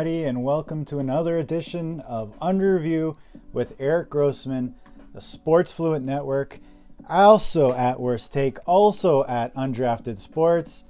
Everybody, and welcome to another edition of Under Review with Eric Grossman, the Sports Fluent Network, also at Worst Take, also at Undrafted Sports,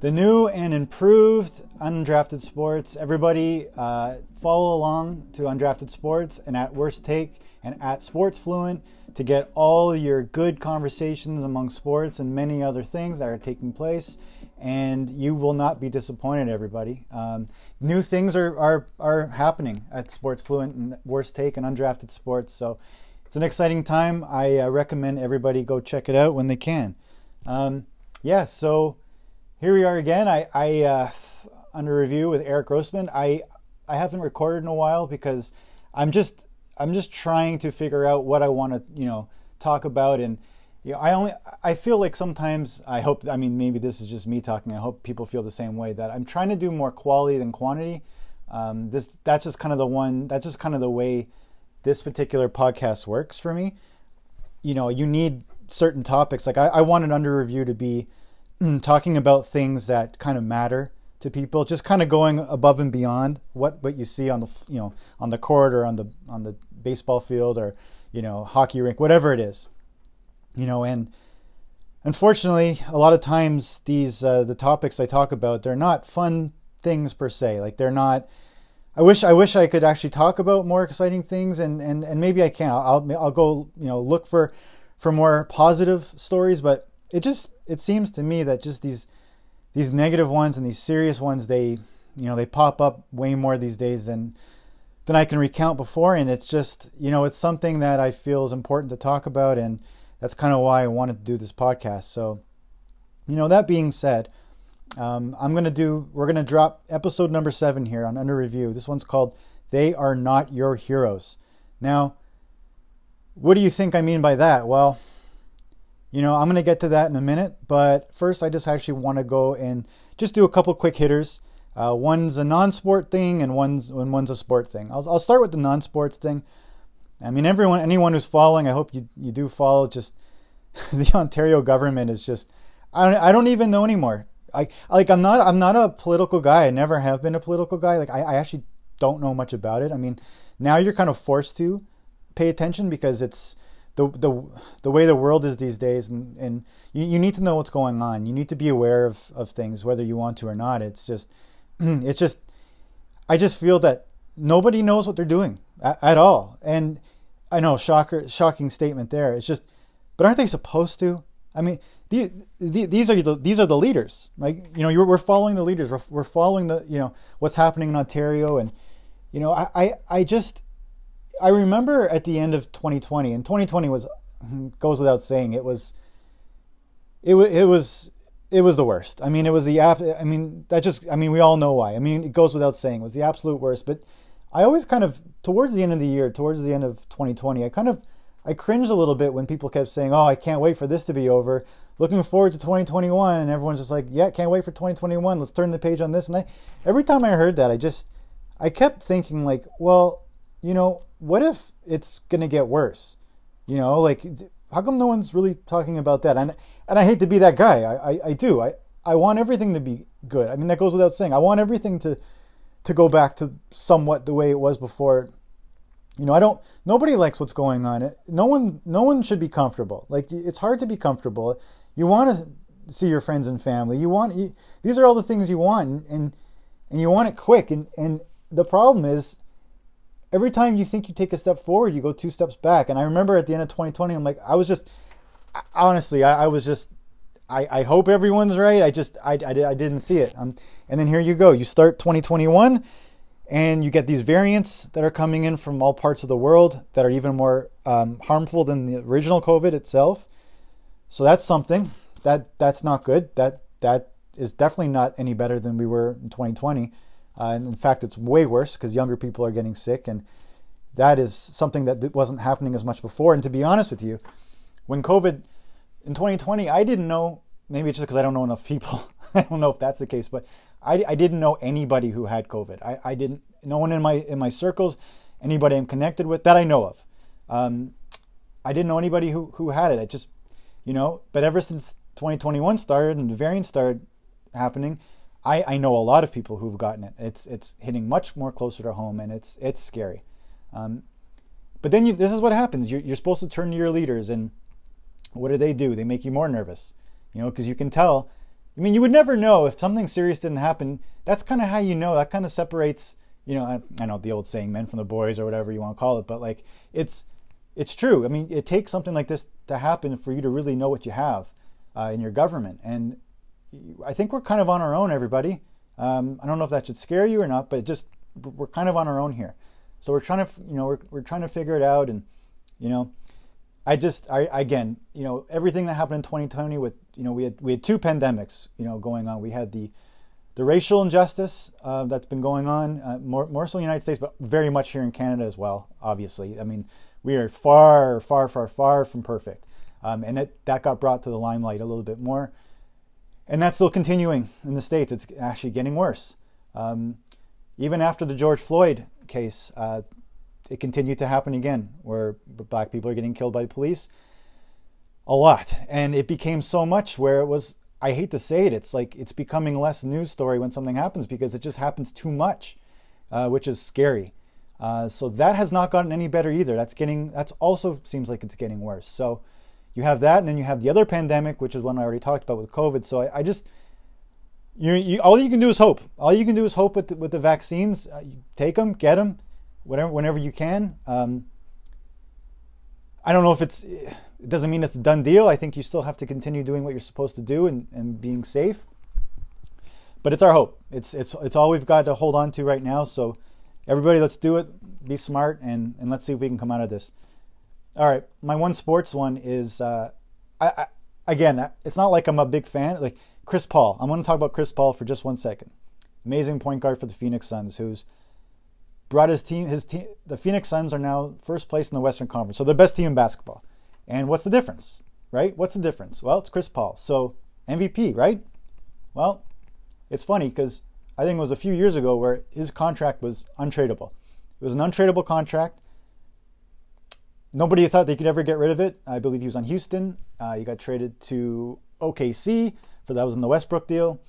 the new and improved Undrafted Sports. Everybody, uh, follow along to Undrafted Sports and at Worst Take and at Sports Fluent to get all your good conversations among sports and many other things that are taking place and you will not be disappointed, everybody. Um, new things are, are, are happening at Sports Fluent and Worst Take and Undrafted Sports. So it's an exciting time. I uh, recommend everybody go check it out when they can. Um, yeah, so here we are again. I, I uh, under review with Eric Grossman. I I haven't recorded in a while because I'm just I'm just trying to figure out what I want to you know talk about and yeah, I only I feel like sometimes I hope I mean maybe this is just me talking. I hope people feel the same way that I'm trying to do more quality than quantity. Um, this that's just kind of the one that's just kind of the way this particular podcast works for me. You know, you need certain topics. Like I, I want an under review to be talking about things that kind of matter to people, just kind of going above and beyond what what you see on the you know on the court or on the on the baseball field or you know hockey rink, whatever it is you know, and unfortunately, a lot of times these uh, the topics I talk about they're not fun things per se. Like they're not. I wish I wish I could actually talk about more exciting things, and and and maybe I can. I'll I'll go you know look for for more positive stories, but it just it seems to me that just these these negative ones and these serious ones they you know they pop up way more these days than than I can recount before, and it's just you know it's something that I feel is important to talk about and that's kind of why I wanted to do this podcast. So, you know, that being said, um, I'm going to do, we're going to drop episode number seven here on Under Review. This one's called They Are Not Your Heroes. Now, what do you think I mean by that? Well, you know, I'm going to get to that in a minute, but first I just actually want to go and just do a couple quick hitters. Uh, one's a non-sport thing and one's and one's a sport thing. I'll, I'll start with the non-sports thing. I mean, everyone, anyone who's following, I hope you you do follow. Just the Ontario government is just, I don't, I don't even know anymore. I like I'm not I'm not a political guy. I never have been a political guy. Like I, I actually don't know much about it. I mean, now you're kind of forced to pay attention because it's the the the way the world is these days, and and you, you need to know what's going on. You need to be aware of of things, whether you want to or not. It's just it's just I just feel that nobody knows what they're doing at, at all, and I know, shocker, shocking statement there. It's just, but aren't they supposed to? I mean, the, the, these are the these are the leaders, right? You know, we're following the leaders. We're, we're following the you know what's happening in Ontario, and you know, I, I, I just I remember at the end of 2020, and 2020 was hmm, goes without saying it was it, it was it was the worst. I mean, it was the app. I mean, that just I mean, we all know why. I mean, it goes without saying it was the absolute worst, but I always kind of towards the end of the year, towards the end of 2020, I kind of I cringed a little bit when people kept saying, "Oh, I can't wait for this to be over. Looking forward to 2021." And everyone's just like, "Yeah, can't wait for 2021. Let's turn the page on this." And I every time I heard that, I just I kept thinking like, "Well, you know, what if it's to get worse?" You know, like how come no one's really talking about that? And and I hate to be that guy. I I, I do. I I want everything to be good. I mean, that goes without saying. I want everything to to go back to somewhat the way it was before. You know, I don't. Nobody likes what's going on. No one, no one should be comfortable. Like it's hard to be comfortable. You want to see your friends and family. You want. You, these are all the things you want, and and and you want it quick. And and the problem is, every time you think you take a step forward, you go two steps back. And I remember at the end of 2020, I'm like, I was just, honestly, I, I was just I, I hope everyone's right. I just I, I, I didn't see it. Um, and then here you go. You start 2021, and you get these variants that are coming in from all parts of the world that are even more um, harmful than the original COVID itself. So that's something that that's not good. That that is definitely not any better than we were in 2020. Uh, and in fact, it's way worse because younger people are getting sick, and that is something that wasn't happening as much before. And to be honest with you, when COVID in 2020, I didn't know. Maybe it's just because I don't know enough people. I don't know if that's the case, but I, I didn't know anybody who had COVID. I, I didn't. No one in my in my circles, anybody I'm connected with that I know of. Um, I didn't know anybody who who had it. I just, you know. But ever since 2021 started and the variants started happening, I, I know a lot of people who've gotten it. It's it's hitting much more closer to home, and it's it's scary. Um, but then you, this is what happens. You're, you're supposed to turn to your leaders, and what do they do? They make you more nervous, you know, because you can tell. I mean, you would never know if something serious didn't happen. That's kind of how you know. That kind of separates, you know. I, I know the old saying, "Men from the boys" or whatever you want to call it, but like it's it's true. I mean, it takes something like this to happen for you to really know what you have uh, in your government, and I think we're kind of on our own, everybody. Um, I don't know if that should scare you or not, but just we're kind of on our own here. So we're trying to, you know, we're, we're trying to figure it out, and you know, I just, I again, you know, everything that happened in 2020 with, you know, we had we had two pandemics, you know, going on. We had the the racial injustice uh, that's been going on, uh, more more so in the United States, but very much here in Canada as well. Obviously, I mean, we are far, far, far, far from perfect, um, and it, that got brought to the limelight a little bit more and that's still continuing in the states. It's actually getting worse. Um, even after the George Floyd case, uh, it continued to happen again, where black people are getting killed by police a lot, and it became so much where it was. I hate to say it, it's like it's becoming less news story when something happens because it just happens too much, uh, which is scary. Uh, so that has not gotten any better either. That's getting. That's also seems like it's getting worse. So you have that, and then you have the other pandemic, which is one I already talked about with COVID. So I, I just, you, you, all you can do is hope. All you can do is hope with the, with the vaccines. Uh, take them, get them, whatever, whenever you can. Um, I don't know if it's. It doesn't mean it's a done deal. I think you still have to continue doing what you're supposed to do and, and being safe. But it's our hope. It's it's it's all we've got to hold on to right now. So everybody, let's do it. Be smart and and let's see if we can come out of this. All right, my one sports one is uh, I, I, again. It's not like I'm a big fan. Like Chris Paul, I'm going to talk about Chris Paul for just one second. Amazing point guard for the Phoenix Suns, who's brought his team. His team, the Phoenix Suns, are now first place in the Western Conference, so the best team in basketball. And what's the difference, right? What's the difference? Well, it's Chris Paul, so MVP, right? Well, it's funny because I think it was a few years ago where his contract was untradeable. It was an untradeable contract. Nobody thought they could ever get rid of it. I believe he was on Houston. Uh, he got traded to OKC for that was in the Westbrook deal.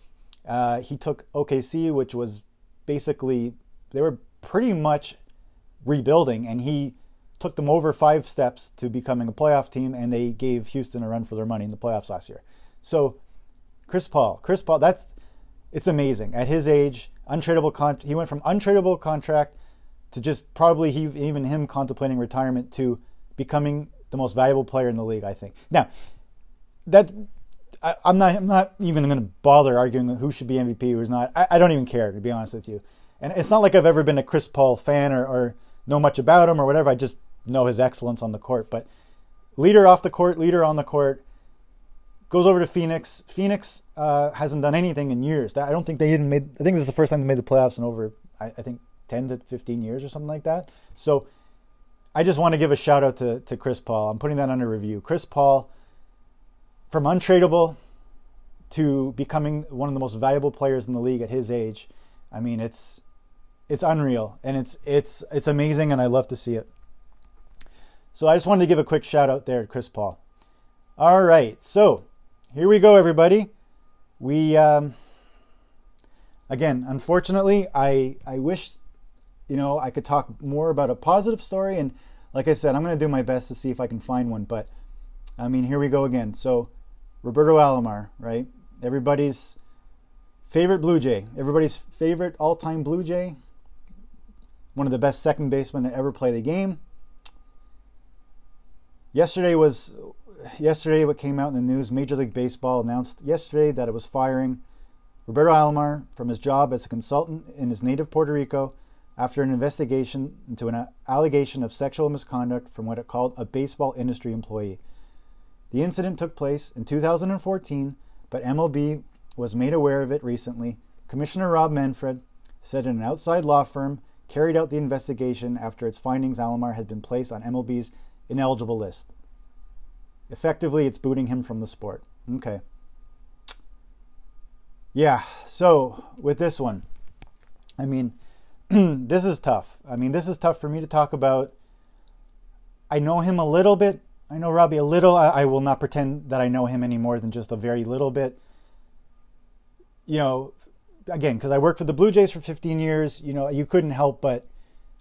Uh, he took OKC, which was basically they were pretty much rebuilding, and he took them over five steps to becoming a playoff team, and they gave Houston a run for their money in the playoffs last year. So, Chris Paul, Chris Paul, that's it's amazing at his age, untradeable con- He went from untradeable contract to just probably he, even him contemplating retirement to becoming the most valuable player in the league. I think. Now, that I, am not. I'm not even going to bother arguing who should be MVP, who's not. I, I, don't even care to be honest with you. And it's not like I've ever been a Chris Paul fan or, or know much about him or whatever. I just know his excellence on the court. But leader off the court, leader on the court. Goes over to Phoenix. Phoenix uh, hasn't done anything in years. I don't think they even made. I think this is the first time they made the playoffs in over. I, I think 10 to 15 years or something like that. So I just want to give a shout out to, to Chris Paul. I'm putting that under review. Chris Paul, from untradeable to becoming one of the most valuable players in the league at his age. I mean, it's it's unreal and it's it's it's amazing, and I love to see it. So I just wanted to give a quick shout out there to Chris Paul. All right, so here we go, everybody. We um, again, unfortunately, I I wish you know, I could talk more about a positive story. And like I said, I'm going to do my best to see if I can find one. But I mean, here we go again. So, Roberto Alomar, right? Everybody's favorite Blue Jay, everybody's favorite all time Blue Jay, one of the best second basemen to ever play the game. Yesterday was yesterday what came out in the news Major League Baseball announced yesterday that it was firing Roberto Alomar from his job as a consultant in his native Puerto Rico after an investigation into an allegation of sexual misconduct from what it called a baseball industry employee. The incident took place in 2014, but MLB was made aware of it recently. Commissioner Rob Manfred said an outside law firm carried out the investigation after its findings Alomar had been placed on MLB's ineligible list. Effectively, it's booting him from the sport. Okay. Yeah, so with this one, I mean, this is tough. I mean, this is tough for me to talk about. I know him a little bit. I know Robbie a little. I, I will not pretend that I know him any more than just a very little bit. You know, again, because I worked for the Blue Jays for 15 years, you know, you couldn't help but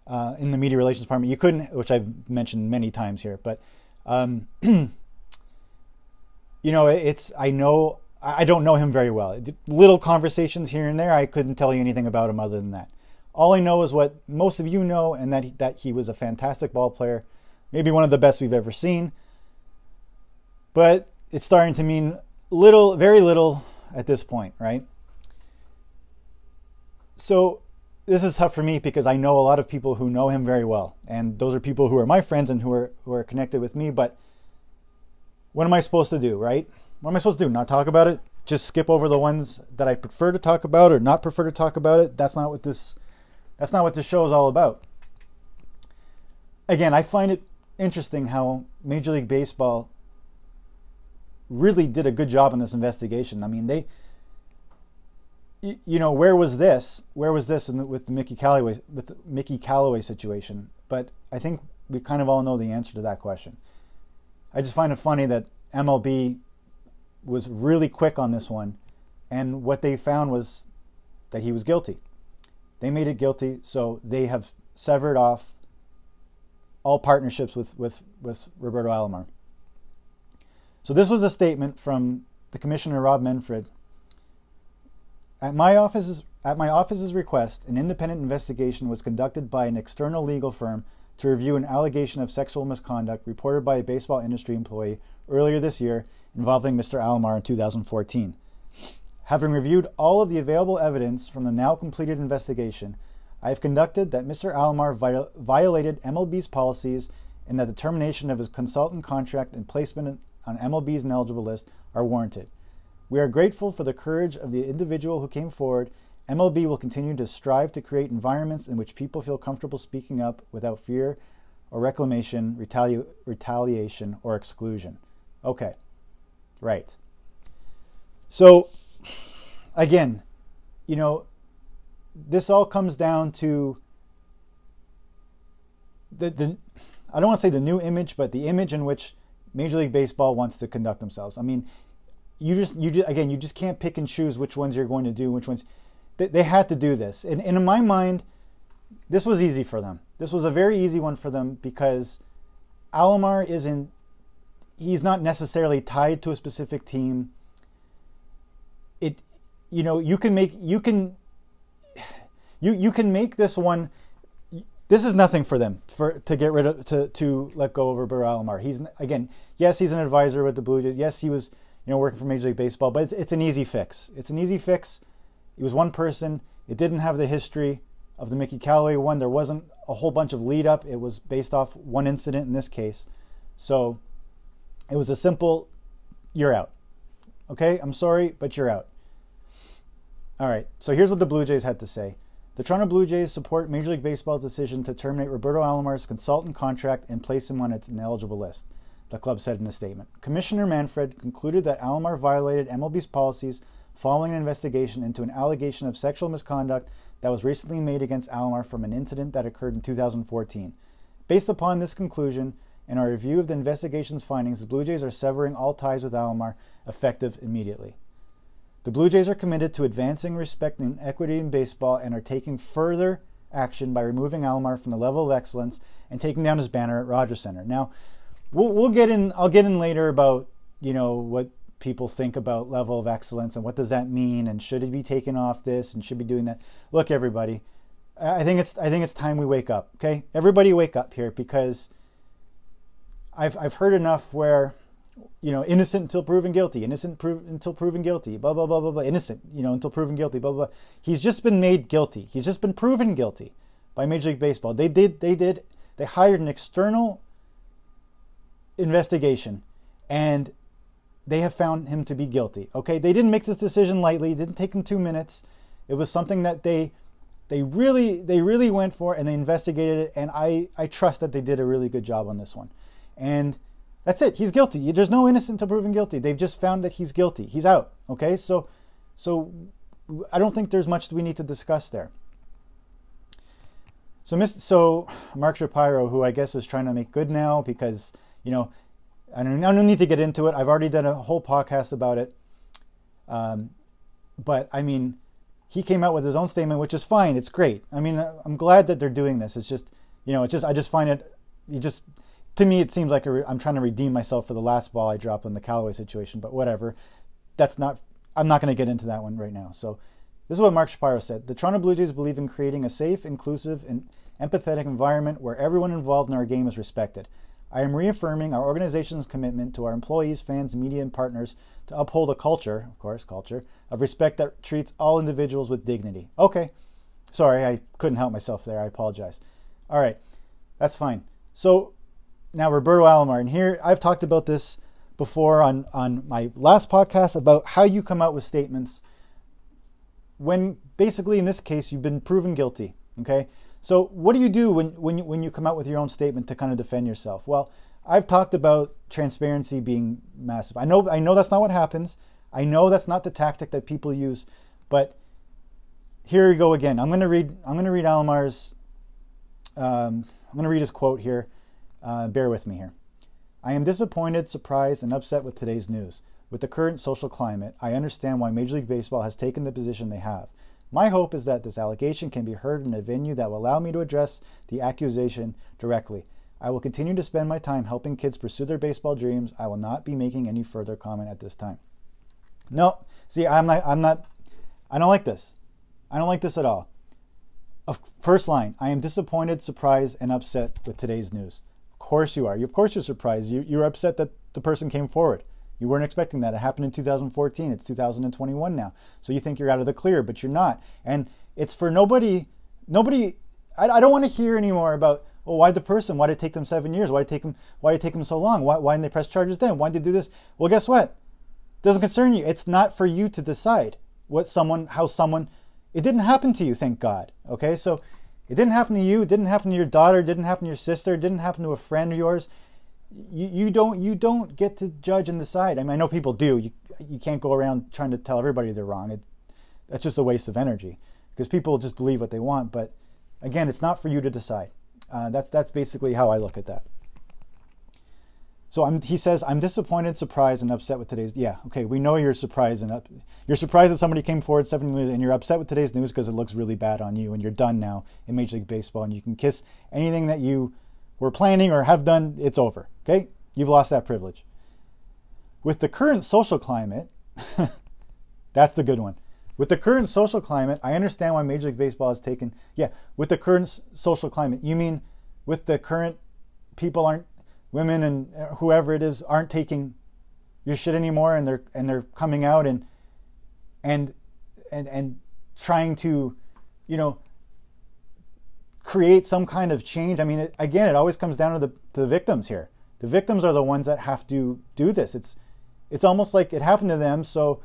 uh, in the media relations department, you couldn't, which I've mentioned many times here, but um, you know, it's I know I don't know him very well. Little conversations here and there, I couldn't tell you anything about him other than that. All I know is what most of you know, and that he, that he was a fantastic ball player, maybe one of the best we've ever seen. But it's starting to mean little, very little at this point, right? So this is tough for me because I know a lot of people who know him very well, and those are people who are my friends and who are who are connected with me. But what am I supposed to do, right? What am I supposed to do? Not talk about it? Just skip over the ones that I prefer to talk about or not prefer to talk about it? That's not what this that's not what this show is all about. Again, I find it interesting how Major League Baseball really did a good job in this investigation. I mean, they you know, where was this? Where was this the, with the Mickey Callaway with the Mickey Callaway situation? But I think we kind of all know the answer to that question. I just find it funny that MLB was really quick on this one, and what they found was that he was guilty. They made it guilty, so they have severed off all partnerships with with with Roberto Alomar. So this was a statement from the commissioner Rob Manfred at my office's at my office's request, an independent investigation was conducted by an external legal firm to review an allegation of sexual misconduct reported by a baseball industry employee earlier this year involving Mr. Alomar in 2014. Having reviewed all of the available evidence from the now completed investigation, I have conducted that Mr. Alomar viol- violated MLB's policies and that the termination of his consultant contract and placement on MLB's ineligible list are warranted. We are grateful for the courage of the individual who came forward. MLB will continue to strive to create environments in which people feel comfortable speaking up without fear or reclamation, retali- retaliation, or exclusion. Okay, right. So, again, you know, this all comes down to the, the I don't want to say the new image, but the image in which Major League Baseball wants to conduct themselves. I mean, you just you just again you just can't pick and choose which ones you're going to do which ones they, they had to do this and, and in my mind this was easy for them this was a very easy one for them because alomar isn't he's not necessarily tied to a specific team it you know you can make you can you you can make this one this is nothing for them for to get rid of to to let go of Roberto Alomar. He's again, yes, he's an advisor with the Blue Jays. Yes, he was you know, working for Major League Baseball, but it's, it's an easy fix. It's an easy fix. It was one person. It didn't have the history of the Mickey Callaway one. There wasn't a whole bunch of lead up. It was based off one incident in this case. So it was a simple, you're out. Okay, I'm sorry, but you're out. All right, so here's what the Blue Jays had to say. The Toronto Blue Jays support Major League Baseball's decision to terminate Roberto Alomar's consultant contract and place him on its ineligible list the club said in a statement. Commissioner Manfred concluded that Alomar violated MLB's policies following an investigation into an allegation of sexual misconduct that was recently made against Alomar from an incident that occurred in 2014. Based upon this conclusion and our review of the investigation's findings, the Blue Jays are severing all ties with Alomar effective immediately. The Blue Jays are committed to advancing respect and equity in baseball and are taking further action by removing Alomar from the level of excellence and taking down his banner at Rogers Center. Now, we'll we'll get in. I'll get in later about you know what people think about level of excellence and what does that mean and should it be taken off this and should be doing that. Look, everybody, I think it's I think it's time we wake up. Okay, everybody wake up here because I've I've heard enough where you know innocent until proven guilty, innocent pro- until proven guilty, blah blah blah blah blah, innocent you know until proven guilty, blah blah. blah. He's just been made guilty. He's just been proven guilty by Major League Baseball. They did they did they hired an external investigation and they have found him to be guilty. Okay, they didn't make this decision lightly. It didn't take them 2 minutes. It was something that they they really they really went for and they investigated it and I I trust that they did a really good job on this one. And that's it. He's guilty. There's no innocent until proven guilty. They've just found that he's guilty. He's out. Okay? So so I don't think there's much we need to discuss there. So, so Mark Shapiro, who I guess is trying to make good now because you know, I don't, I don't need to get into it. I've already done a whole podcast about it. Um, but I mean, he came out with his own statement, which is fine. It's great. I mean, I'm glad that they're doing this. It's just, you know, it's just I just find it, you just to me it seems like i am trying to redeem myself for the last ball I dropped in the Callaway situation. But whatever, that's not. I'm not going to get into that one right now. So this is what Mark Shapiro said. The Toronto Blue Jays believe in creating a safe, inclusive, and empathetic environment where everyone involved in our game is respected. I am reaffirming our organization's commitment to our employees, fans, media, and partners to uphold a culture, of course, culture, of respect that treats all individuals with dignity. Okay. Sorry, I couldn't help myself there. I apologize. All right. That's fine. So now Roberto Alomar, and here I've talked about this before on, on my last podcast about how you come out with statements when basically in this case you've been proven guilty. Okay. So what do you do when, when, you, when you come out with your own statement to kind of defend yourself? Well, I've talked about transparency being massive. I know I know that's not what happens. I know that's not the tactic that people use, but here we go again. I'm going to read I'm going to read Alomar's um, I'm going to read his quote here. Uh, bear with me here. I am disappointed, surprised, and upset with today's news. With the current social climate, I understand why Major League Baseball has taken the position they have. My hope is that this allegation can be heard in a venue that will allow me to address the accusation directly. I will continue to spend my time helping kids pursue their baseball dreams. I will not be making any further comment at this time. No, see, I'm not, I'm not, I don't like this. I don't like this at all. First line I am disappointed, surprised, and upset with today's news. Of course you are. Of course you're surprised. You, you're upset that the person came forward. You weren't expecting that. It happened in 2014. It's 2021 now. So you think you're out of the clear, but you're not. And it's for nobody, nobody, I, I don't want to hear anymore about, oh, well, why the person? Why did it take them seven years? Why did it take them, why did it take them so long? Why, why didn't they press charges then? Why did they do this? Well, guess what? It doesn't concern you. It's not for you to decide what someone, how someone, it didn't happen to you, thank God. Okay, so it didn't happen to you. It didn't happen to your daughter. It didn't happen to your sister. It didn't happen to a friend of yours you, you don't you don't get to judge and decide. I mean, I know people do. You you can't go around trying to tell everybody they're wrong. It, that's just a waste of energy because people just believe what they want. But again, it's not for you to decide. Uh, that's that's basically how I look at that. So I'm, he says, I'm disappointed, surprised, and upset with today's. Yeah, okay, we know you're surprised and up, you're surprised that somebody came forward seven years, and you're upset with today's news because it looks really bad on you, and you're done now in Major League Baseball, and you can kiss anything that you were planning or have done, it's over. Okay? You've lost that privilege. With the current social climate, that's the good one. With the current social climate, I understand why Major League Baseball has taken. Yeah, with the current social climate, you mean with the current people aren't women and uh, whoever it is aren't taking your shit anymore, and they're and they're coming out and and and and trying to, you know, create some kind of change. I mean, it, again, it always comes down to the to the victims here. The victims are the ones that have to do this. It's it's almost like it happened to them, so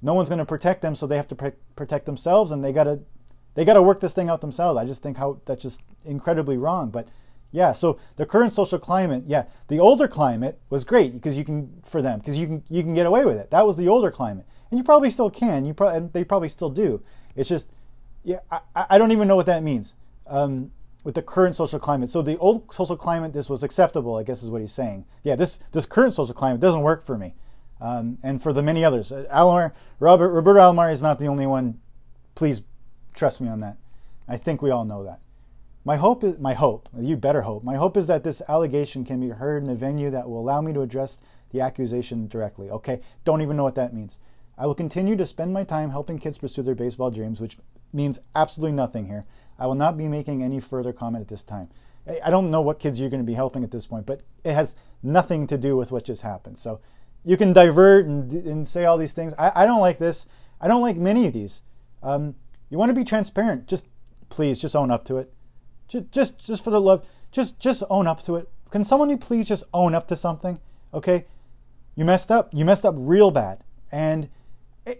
no one's going to protect them, so they have to protect themselves, and they gotta they gotta work this thing out themselves. I just think how that's just incredibly wrong. But yeah, so the current social climate, yeah, the older climate was great because you can for them because you can you can get away with it. That was the older climate, and you probably still can. You probably they probably still do. It's just yeah, I, I don't even know what that means um, with the current social climate. So the old social climate, this was acceptable, I guess is what he's saying. Yeah, this this current social climate doesn't work for me, um, and for the many others. Uh, Alomar, Robert Roberto Alomar is not the only one. Please trust me on that. I think we all know that. My hope is my hope. You better hope. My hope is that this allegation can be heard in a venue that will allow me to address the accusation directly. Okay, don't even know what that means. I will continue to spend my time helping kids pursue their baseball dreams, which means absolutely nothing here. I will not be making any further comment at this time. I don't know what kids you're going to be helping at this point, but it has nothing to do with what just happened. So you can divert and, and say all these things. I, I don't like this. I don't like many of these. Um, you want to be transparent. Just please, just own up to it. Just, just, just for the love, just, just own up to it. Can someone please just own up to something? Okay, you messed up. You messed up real bad, and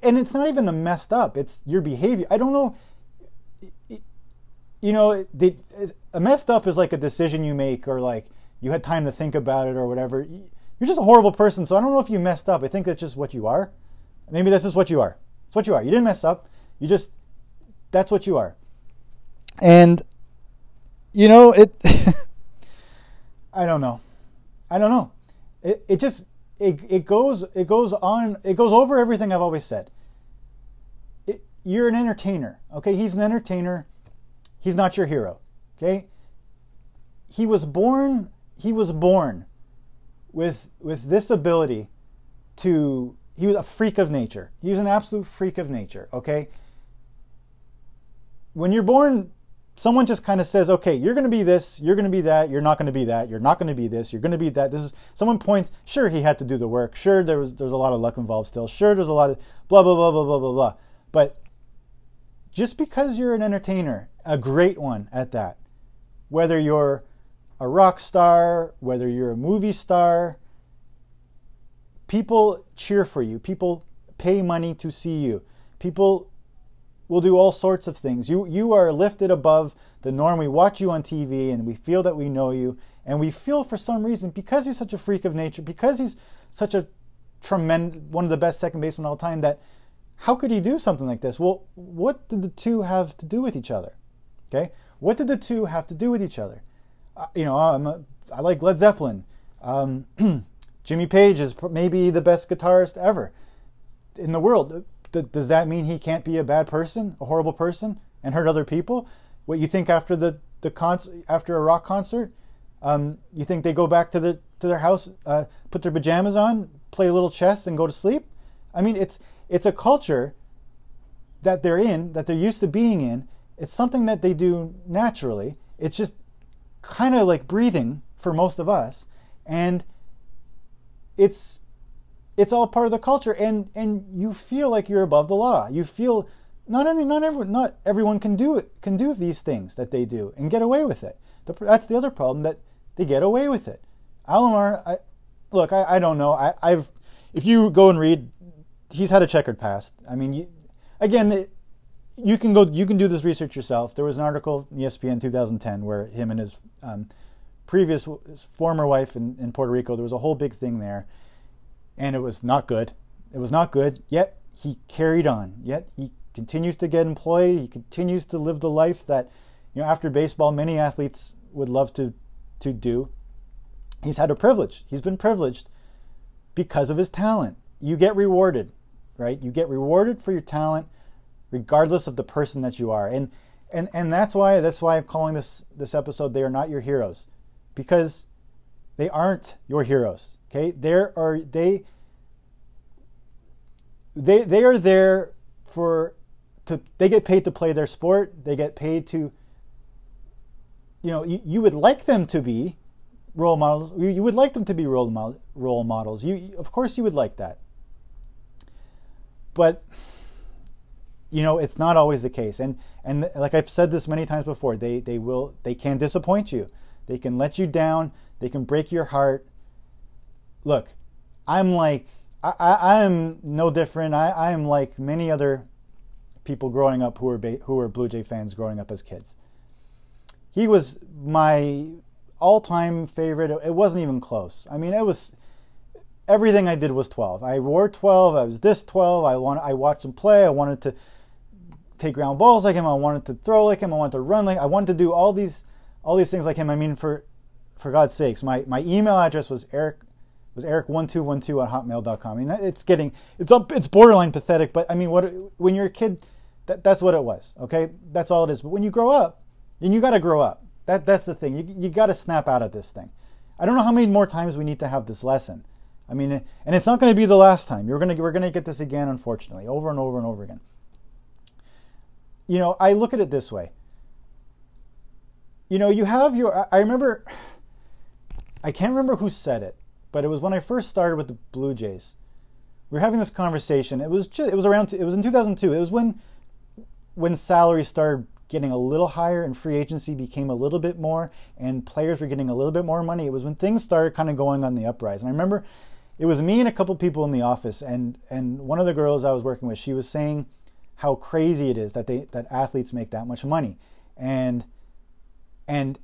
and it's not even a messed up. It's your behavior. I don't know you know, a messed up is like a decision you make or like you had time to think about it or whatever. You're just a horrible person, so I don't know if you messed up. I think that's just what you are. Maybe this is what you are. It's what you are. You didn't mess up. You just, that's what you are. And, you know, it, I don't know. I don't know. It, it just, it, it goes, it goes on, it goes over everything I've always said you're an entertainer. Okay, he's an entertainer. He's not your hero. Okay? He was born he was born with with this ability to he was a freak of nature. He was an absolute freak of nature, okay? When you're born someone just kind of says, "Okay, you're going to be this, you're going to be that, you're not going to be that, you're not going to be this, you're going to be that." This is someone points, sure he had to do the work. Sure there was there's a lot of luck involved still. Sure there's a lot of blah blah blah blah blah blah blah. But just because you're an entertainer, a great one at that, whether you're a rock star, whether you're a movie star, people cheer for you. People pay money to see you. People will do all sorts of things. You you are lifted above the norm. We watch you on TV and we feel that we know you and we feel for some reason because he's such a freak of nature, because he's such a tremendous one of the best second basemen all time that how could he do something like this? Well, what did the two have to do with each other? Okay? What did the two have to do with each other? Uh, you know, I'm a, I like Led Zeppelin. Um, Jimmy Page is maybe the best guitarist ever in the world. does that mean he can't be a bad person, a horrible person, and hurt other people? What you think after the the concert, after a rock concert? Um, you think they go back to the to their house, uh, put their pajamas on, play a little chess, and go to sleep? I mean, it's it's a culture that they're in, that they're used to being in. It's something that they do naturally. It's just kind of like breathing for most of us, and it's it's all part of the culture, and and you feel like you're above the law. You feel not any, not everyone not everyone can do it can do these things that they do and get away with it. That's the other problem that they get away with it. Alomar, I, look, I, I don't know. I, I've if you go and read, he's had a checkered past. I mean, you, again, it, you can go you can do this research yourself. There was an article in ESPN 2010 where him and his um, previous his former wife in, in Puerto Rico. There was a whole big thing there, and it was not good. It was not good. Yet he carried on. Yet he continues to get employed. He continues to live the life that you know after baseball many athletes would love to to do. He's had a privilege. He's been privileged because of his talent. You get rewarded, right? You get rewarded for your talent regardless of the person that you are. And and and that's why that's why I'm calling this this episode they are not your heroes because they aren't your heroes. Okay? There are they they they are there for to they get paid to play their sport. They get paid to you know, you, you would like them to be role models. You, you would like them to be role role models. You of course you would like that. But you know it's not always the case. And and like i've said this many times before they they will they can disappoint you. They can let you down. They can break your heart. Look i'm like i i am no different. I i am like many other people growing up who were who were blue jay fans growing up as kids. He was my all-time favorite. It wasn't even close. I mean it was everything i did was 12 i wore 12 i was this 12 i want i watched him play i wanted to take ground balls like him. I wanted to throw like him. I wanted to run like I wanted to do all these all these things like him. I mean, for for God's sakes, my, my email address was Eric was Eric1212 at hotmail.com. I mean, it's getting it's up it's borderline pathetic, but I mean, what when you're a kid, that, that's what it was. Okay, that's all it is. But when you grow up, and you got to grow up. That that's the thing. You you got to snap out of this thing. I don't know how many more times we need to have this lesson. I mean, and it's not going to be the last time. You're going to we're going to get this again, unfortunately, over and over and over again you know, I look at it this way. You know, you have your, I remember, I can't remember who said it, but it was when I first started with the Blue Jays. We were having this conversation. It was just, it was around, it was in 2002. It was when, when salaries started getting a little higher and free agency became a little bit more and players were getting a little bit more money. It was when things started kind of going on the uprise. And I remember it was me and a couple people in the office and, and one of the girls I was working with, she was saying, how crazy it is that they that athletes make that much money. And and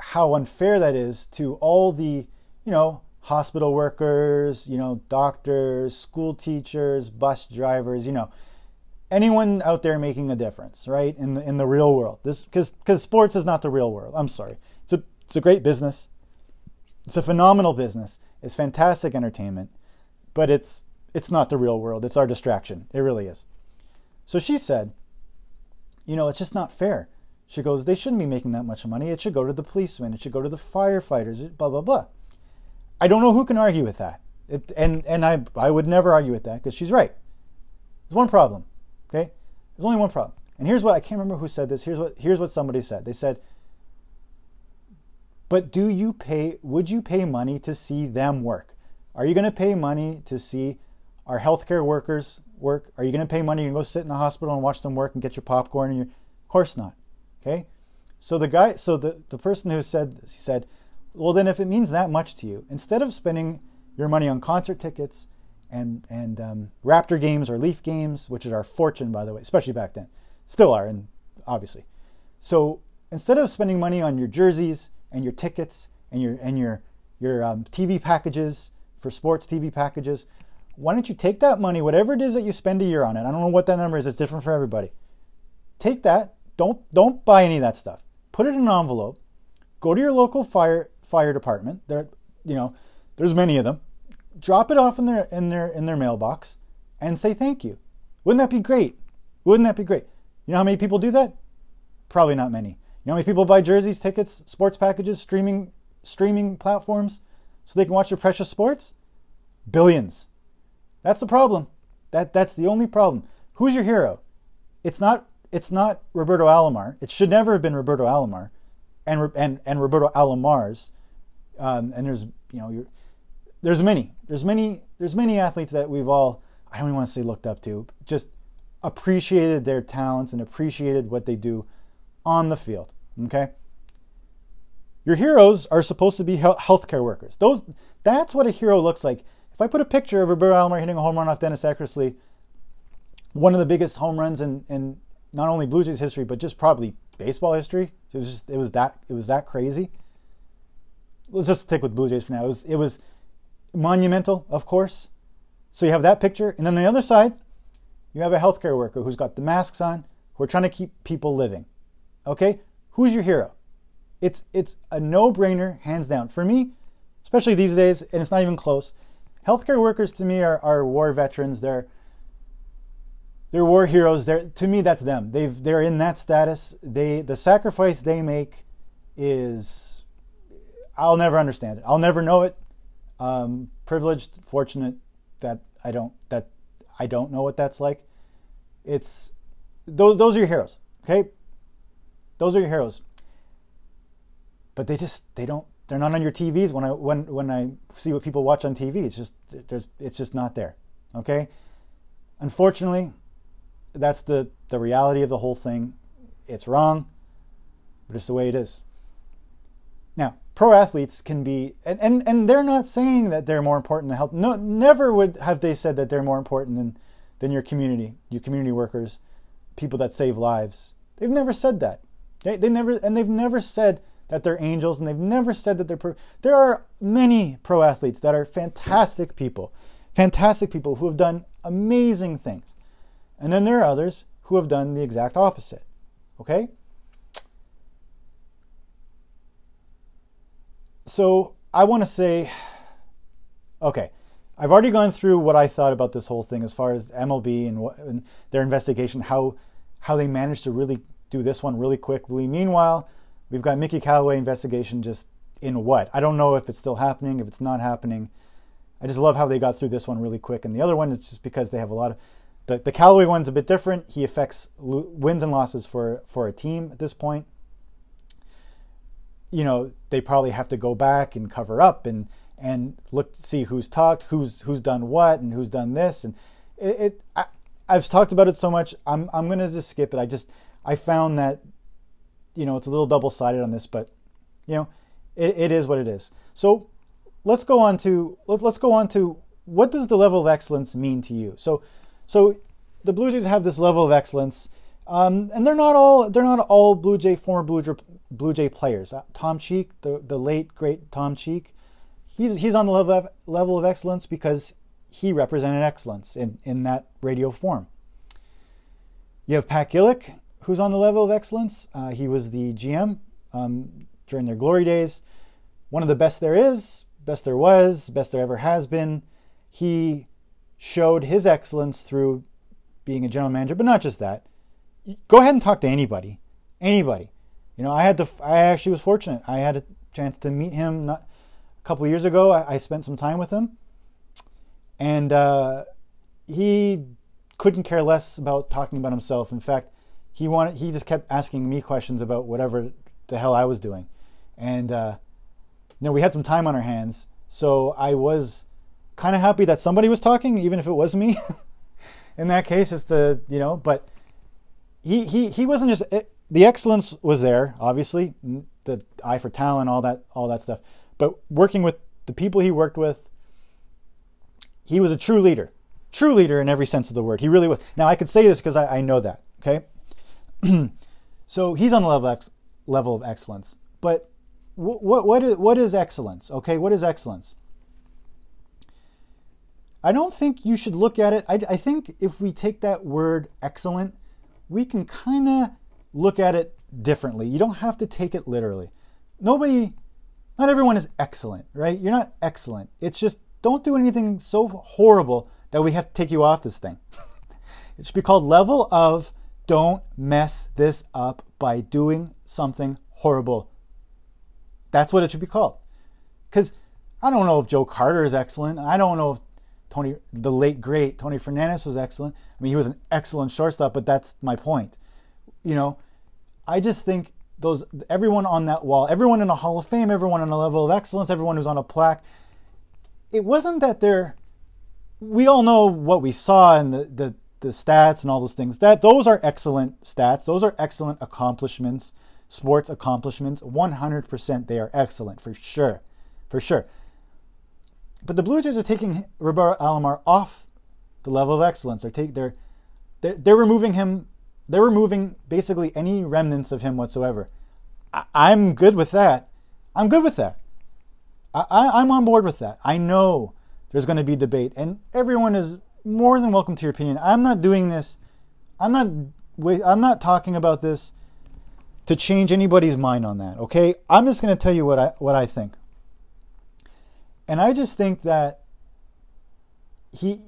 how unfair that is to all the you know hospital workers you know doctors school teachers bus drivers you know anyone out there making a difference right in the in the real world. This because because sports is not the real world. I'm sorry. It's a it's a great business. It's a phenomenal business it's fantastic entertainment but it's it's not the real world it's our distraction it really is So she said, you know, it's just not fair. She goes, they shouldn't be making that much money. It should go to the policemen. It should go to the firefighters. Blah blah blah. I don't know who can argue with that. It, and and I I would never argue with that because she's right. There's one problem. Okay, there's only one problem. And here's what I can't remember who said this. Here's what here's what somebody said. They said, "But do you pay? Would you pay money to see them work? Are you going to pay money to see our healthcare workers work? Are you going to pay money to go sit in the hospital and watch them work and get your popcorn and your? Of course not. Okay. So the guy, so the the person who said he said, well then if it means that much to you, instead of spending your money on concert tickets and and um, Raptor games or Leaf games, which is our fortune by the way, especially back then still are, and obviously. So instead of spending money on your jerseys and your tickets and your and your your um, TV packages for sports TV packages, why don't you take that money, whatever it is that you spend a year on it? I don't know what that number is. It's different for everybody. Take that. Don't don't buy any of that stuff. Put it in an envelope. Go to your local fire fire department. There, you know, there's many of them. Drop it off in their in their in their mailbox, and say thank you. Wouldn't that be great? Wouldn't that be great? You know how many people do that? Probably not many. You know how many people buy jerseys, tickets, sports packages, streaming streaming platforms so they can watch their precious sports? Billions. That's the problem. That that's the only problem. Who's your hero? It's not it's not Roberto Alomar. It should never have been Roberto Alomar, and and and Roberto Alomars. Um, and there's you know there's many there's many there's many athletes that we've all I don't even want to say looked up to just appreciated their talents and appreciated what they do on the field. Okay? Your heroes are supposed to be healthcare workers. Those that's what a hero looks like. If I put a picture of Roberto Alomar hitting a home run off Dennis Eckersley, one of the biggest home runs in, in not only Blue Jays history, but just probably baseball history. It was just it was that it was that crazy. Let's just stick with Blue Jays for now. It was it was monumental, of course. So you have that picture, and then on the other side, you have a healthcare worker who's got the masks on, who are trying to keep people living. Okay? Who's your hero? It's it's a no-brainer, hands down. For me, especially these days, and it's not even close. Healthcare workers to me are, are war veterans. They're they're war heroes. They're to me that's them. They've they're in that status. They the sacrifice they make is I'll never understand it. I'll never know it. Um, privileged, fortunate that I don't that I don't know what that's like. It's those those are your heroes, okay? Those are your heroes. But they just they don't they're not on your TVs when I when when I see what people watch on TV. It's just there's it's just not there. Okay? Unfortunately, that's the the reality of the whole thing. It's wrong, but it's the way it is. Now, pro athletes can be and, and, and they're not saying that they're more important than health no never would have they said that they're more important than than your community your community workers people that save lives they've never said that they, they never and they've never said that they're angels and they've never said that they're pro, there are many pro athletes that are fantastic people fantastic people who have done amazing things. And then there are others who have done the exact opposite okay? So I want to say, okay, I've already gone through what I thought about this whole thing as far as MLB and, what, and their investigation, how how they managed to really do this one really quickly. Meanwhile, we've got Mickey Callaway investigation just in what? I don't know if it's still happening, if it's not happening. I just love how they got through this one really quick. And the other one is just because they have a lot of the, the Callaway one's a bit different. He affects wins and losses for, for a team at this point you know they probably have to go back and cover up and and look see who's talked who's who's done what and who's done this and it, it I, I've talked about it so much I'm I'm gonna just skip it I just I found that you know it's a little double sided on this but you know it, it is what it is so let's go on to let, let's go on to what does the level of excellence mean to you so so the Blue Jays have this level of excellence um, and they're not all they're not all Blue Jay former Blue Jay, Blue Jay players. Uh, Tom Cheek, the, the late great Tom Cheek, he's he's on the level of, level of excellence because he represented excellence in, in that radio form. You have Pat Gillick, who's on the level of excellence. Uh, he was the GM um, during their glory days. One of the best there is, best there was, best there ever has been. He showed his excellence through being a general manager, but not just that. Go ahead and talk to anybody, anybody. You know, I had to. I actually was fortunate. I had a chance to meet him not, a couple years ago. I, I, spent some time with him, and uh, he couldn't care less about talking about himself. In fact, he wanted he just kept asking me questions about whatever the hell I was doing, and uh, you know we had some time on our hands, so I was kind of happy that somebody was talking, even if it was me. In that case, it's the you know, but he he he wasn't just it, the excellence was there, obviously, the eye for talent, all that all that stuff. But working with the people he worked with, he was a true leader, true leader in every sense of the word. He really was. Now I could say this because I, I know that. Okay, so he's on the level of ex- level of excellence. But what what what is, what is excellence? Okay, what is excellence? I don't think you should look at it. I, I think if we take that word excellent, we can kind of look at it differently. You don't have to take it literally. Nobody, not everyone is excellent, right? You're not excellent. It's just don't do anything so horrible that we have to take you off this thing. it should be called level of don't mess this up by doing something horrible. That's what it should be called. Because I don't know if Joe Carter is excellent. I don't know if Tony, the late great Tony Fernandez was excellent. I mean, he was an excellent shortstop, but that's my point. You know, I just think those everyone on that wall, everyone in a Hall of Fame, everyone on a level of excellence, everyone who's on a plaque. It wasn't that they're. We all know what we saw and the, the the stats and all those things. That those are excellent stats. Those are excellent accomplishments, sports accomplishments. 100% they are excellent for sure, for sure. But the Blue Jays are taking Roberto Alomar off the level of excellence. They're take, they're, they're they're removing him. They're removing basically any remnants of him whatsoever. I, I'm good with that. I'm good with that. I, I, I'm on board with that. I know there's going to be debate, and everyone is more than welcome to your opinion. I'm not doing this. I'm not. I'm not talking about this to change anybody's mind on that. Okay, I'm just going to tell you what I what I think. And I just think that he,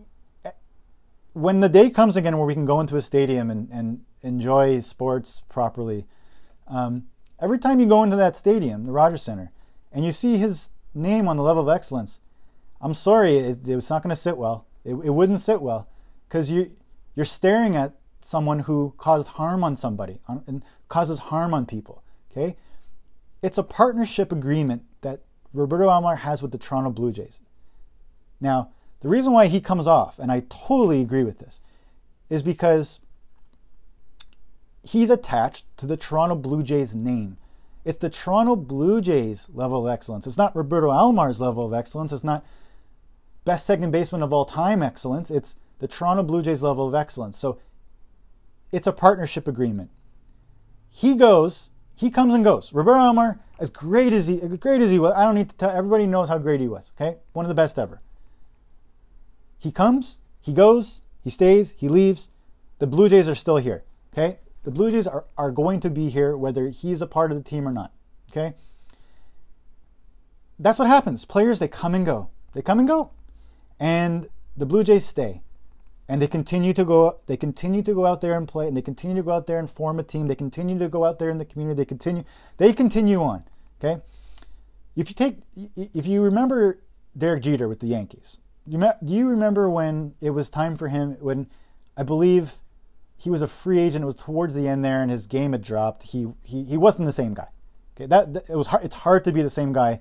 when the day comes again where we can go into a stadium and, and enjoy sports properly, um, every time you go into that stadium, the Rogers Center, and you see his name on the level of excellence, I'm sorry, it, it's not going to sit well. It, it wouldn't sit well because you you're staring at someone who caused harm on somebody on, and causes harm on people. Okay, it's a partnership agreement that Roberto Alomar has with the Toronto Blue Jays. Now, the reason why he comes off, and I totally agree with this, is because he's attached to the Toronto Blue Jays name. It's the Toronto Blue Jays level of excellence. It's not Roberto Alomar's level of excellence. It's not best second baseman of all time excellence. It's the Toronto Blue Jays level of excellence. So it's a partnership agreement. He goes he comes and goes. Roberto Alomar, as great as he, great as he was, I don't need to tell. Everybody knows how great he was. Okay, one of the best ever. He comes, he goes, he stays, he leaves. The Blue Jays are still here. Okay, the Blue Jays are, are going to be here whether he's a part of the team or not. Okay, that's what happens. Players they come and go. They come and go, and the Blue Jays stay. And they continue to go they continue to go out there and play and they continue to go out there and form a team. They continue to go out there in the community. They continue they continue on okay? If you take if you remember Derek Jeter with the Yankees do you remember when it was time for him when I believe he was a free agent it was towards the end there and his game had dropped. He he, he wasn't the same guy okay? That, that it was hard it's hard to be the same guy.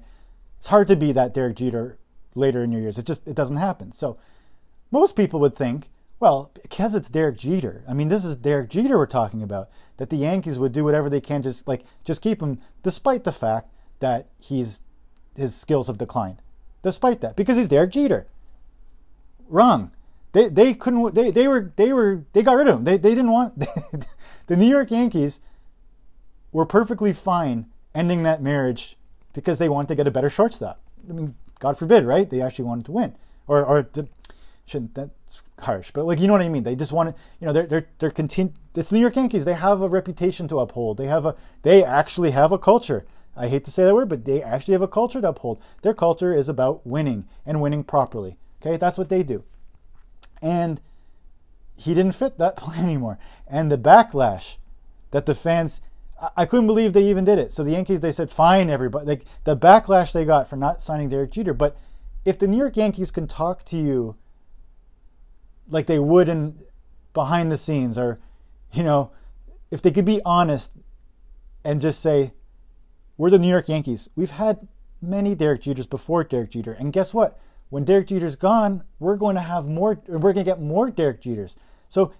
It's hard to be that Derek Jeter later in your years it just it doesn't happen so most people would think well, because it's Derek Jeter. I mean, this is Derek Jeter we're talking about. That the Yankees would do whatever they can, just like just keep him, despite the fact that he's his skills have declined. Despite that, because he's Derek Jeter. Wrong. They they couldn't. They they were they were they got rid of him. They they didn't want the New York Yankees were perfectly fine ending that marriage because they wanted to get a better shortstop. I mean, God forbid, right? They actually wanted to win, or or to, shouldn't that's harsh, but like you know what I mean. They just want to, you know, they're they're they're continue. It's New York Yankees. They have a reputation to uphold. They have a they actually have a culture. I hate to say that word, but they actually have a culture to uphold. Their culture is about winning and winning properly. Okay, that's what they do. And he didn't fit that plan anymore. And the backlash that the fans, I couldn't believe they even did it. So the Yankees, they said, fine, everybody. Like the backlash they got for not signing Derek Jeter. But if the New York Yankees can talk to you like they would in behind the scenes, or, you know, if they could be honest and just say, we're the New York Yankees. We've had many Derek Jeters before Derek Jeter. And guess what? When Derek Jeter's gone, we're going to have more, we're going to get more Derek Jeters. So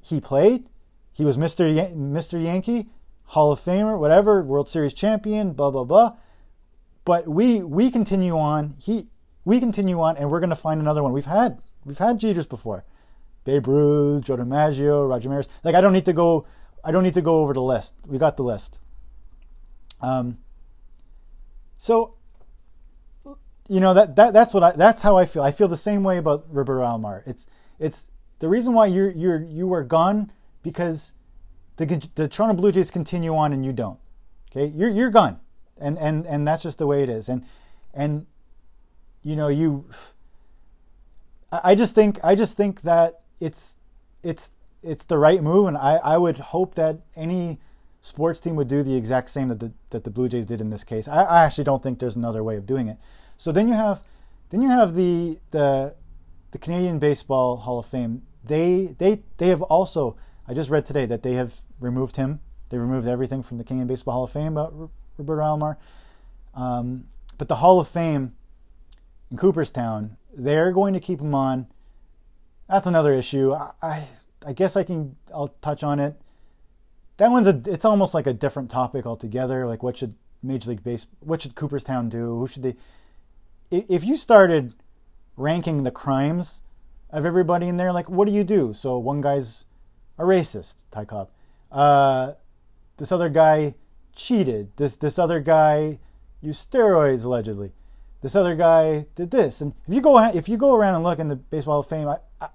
he played. He was Mr. Yan- Mr. Yankee, Hall of Famer, whatever, World Series champion, blah blah blah. But we we continue on. He we continue on, and we're going to find another one. We've had we've had Jeters before, Babe Ruth, Joe DiMaggio, Roger Maris. Like I don't need to go. I don't need to go over the list. We got the list. Um. So you know that, that that's what I that's how I feel. I feel the same way about Roberto Alomar. It's it's the reason why you're you're you were gone because the the Toronto Blue Jays continue on and you don't. Okay, you're you're gone, and and and that's just the way it is. And and you know you. I just think I just think that it's it's it's the right move, and I, I would hope that any sports team would do the exact same that the that the Blue Jays did in this case. I, I actually don't think there's another way of doing it. So then you have then you have the the the Canadian Baseball Hall of Fame. They they they have also I just read today that they have removed him. They removed everything from the King Canadian Baseball Hall of Fame about Roberto Alomar. Um, but the Hall of Fame in Cooperstown, they're going to keep him on. That's another issue. I, I, I guess I can I'll touch on it. That one's a it's almost like a different topic altogether. Like what should Major League Base what should Cooperstown do? Who should they if you started ranking the crimes of everybody in there, like what do you do? So one guy's a racist, Ty Cobb. Uh, this other guy cheated. This this other guy used steroids allegedly. This other guy did this. And if you go if you go around and look in the Baseball of Fame, I, I,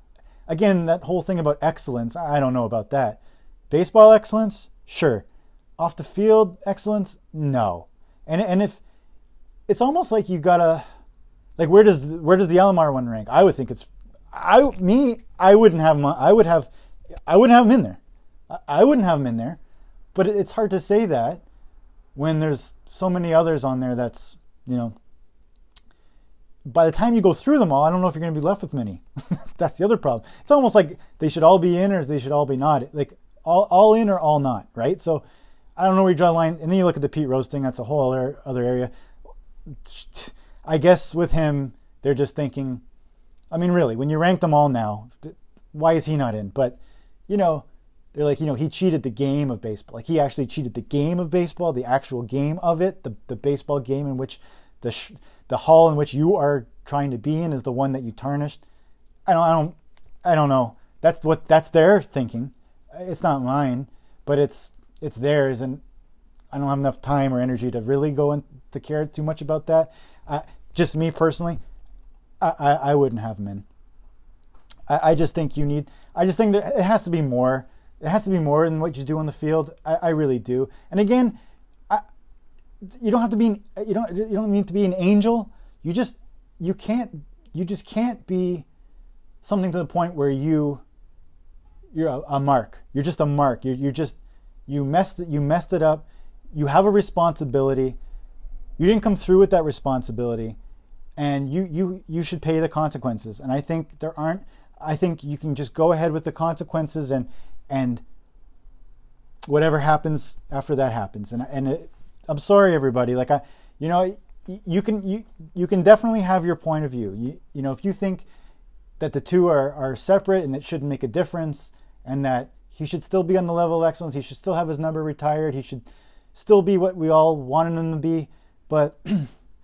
again that whole thing about excellence, I don't know about that. Baseball excellence, sure. Off the field excellence, no. And and if it's almost like you gotta like where does where does the Alomar one rank? I would think it's I me I wouldn't have my, I would have I wouldn't have him in there. I, wouldn't have him in there. But it's hard to say that when there's so many others on there that's you know by the time you go through them all, I don't know if you're going to be left with many. that's the other problem. It's almost like they should all be in or they should all be not. Like all, all in or all not, right? So I don't know where you draw the line. And then you look at the Pete Rose thing. That's a whole other other area. I guess with him, they're just thinking. I mean, really, when you rank them all now, why is he not in? But you know, they're like, you know, he cheated the game of baseball. Like he actually cheated the game of baseball, the actual game of it, the the baseball game in which the sh- the hall in which you are trying to be in is the one that you tarnished. I don't, I don't, I don't know. That's what that's their thinking. It's not mine, but it's it's theirs, and I don't have enough time or energy to really go into care too much about that. Just me personally, I, I, I wouldn't have him in. I, I, just think you need. I just think that it has to be more. It has to be more than what you do on the field. I, I really do. And again, I, you don't have to be. You don't. You don't need to be an angel. You just. You can't. You just can't be something to the point where you. You're a, a mark. You're just a mark. You're, you're just. You messed it. You messed it up. You have a responsibility. You didn't come through with that responsibility and you you you should pay the consequences. And I think there aren't. I think you can just go ahead with the consequences and and whatever happens after that happens. And and it, I'm sorry, everybody. Like I, you know, you can you you can definitely have your point of view. You you know, if you think that the two are are separate and it shouldn't make a difference, and that he should still be on the level of excellence, he should still have his number retired, he should still be what we all wanted him to be. But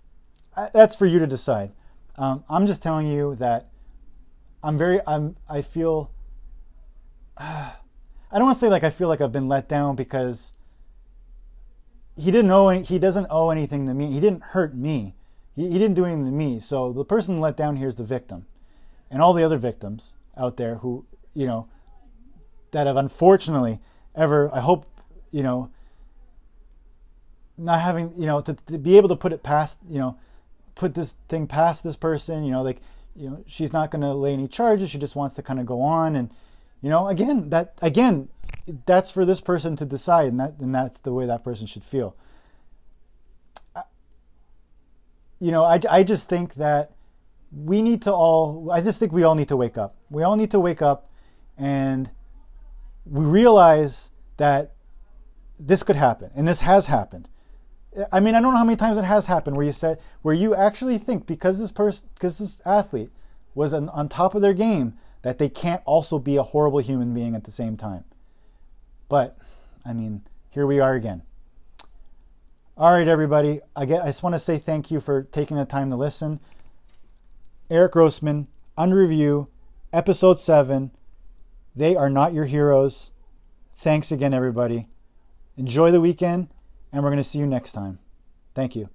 that's for you to decide. Um, I'm just telling you that I'm very I'm I feel uh, I don't want to say like I feel like I've been let down because he didn't owe any, he doesn't owe anything to me. He didn't hurt me. He, he didn't do anything to me. So the person let down here is the victim, and all the other victims out there who you know that have unfortunately ever I hope you know not having you know to, to be able to put it past you know put this thing past this person. You know, like you know she's not going to lay any charges. She just wants to kind of go on and You know, again, that again, that's for this person to decide, and that and that's the way that person should feel. You know, I, I just think that we need to all. I just think we all need to wake up. We all need to wake up, and we realize that this could happen, and this has happened. I mean, I don't know how many times it has happened where you said where you actually think because this person, because this athlete was on, on top of their game, that they can't also be a horrible human being at the same time. But I mean, here we are again. All right, everybody. I get. I just want to say thank you for taking the time to listen. Eric Grossman, under review, episode seven. They are not your heroes. Thanks again, everybody. Enjoy the weekend, and we're going to see you next time. Thank you.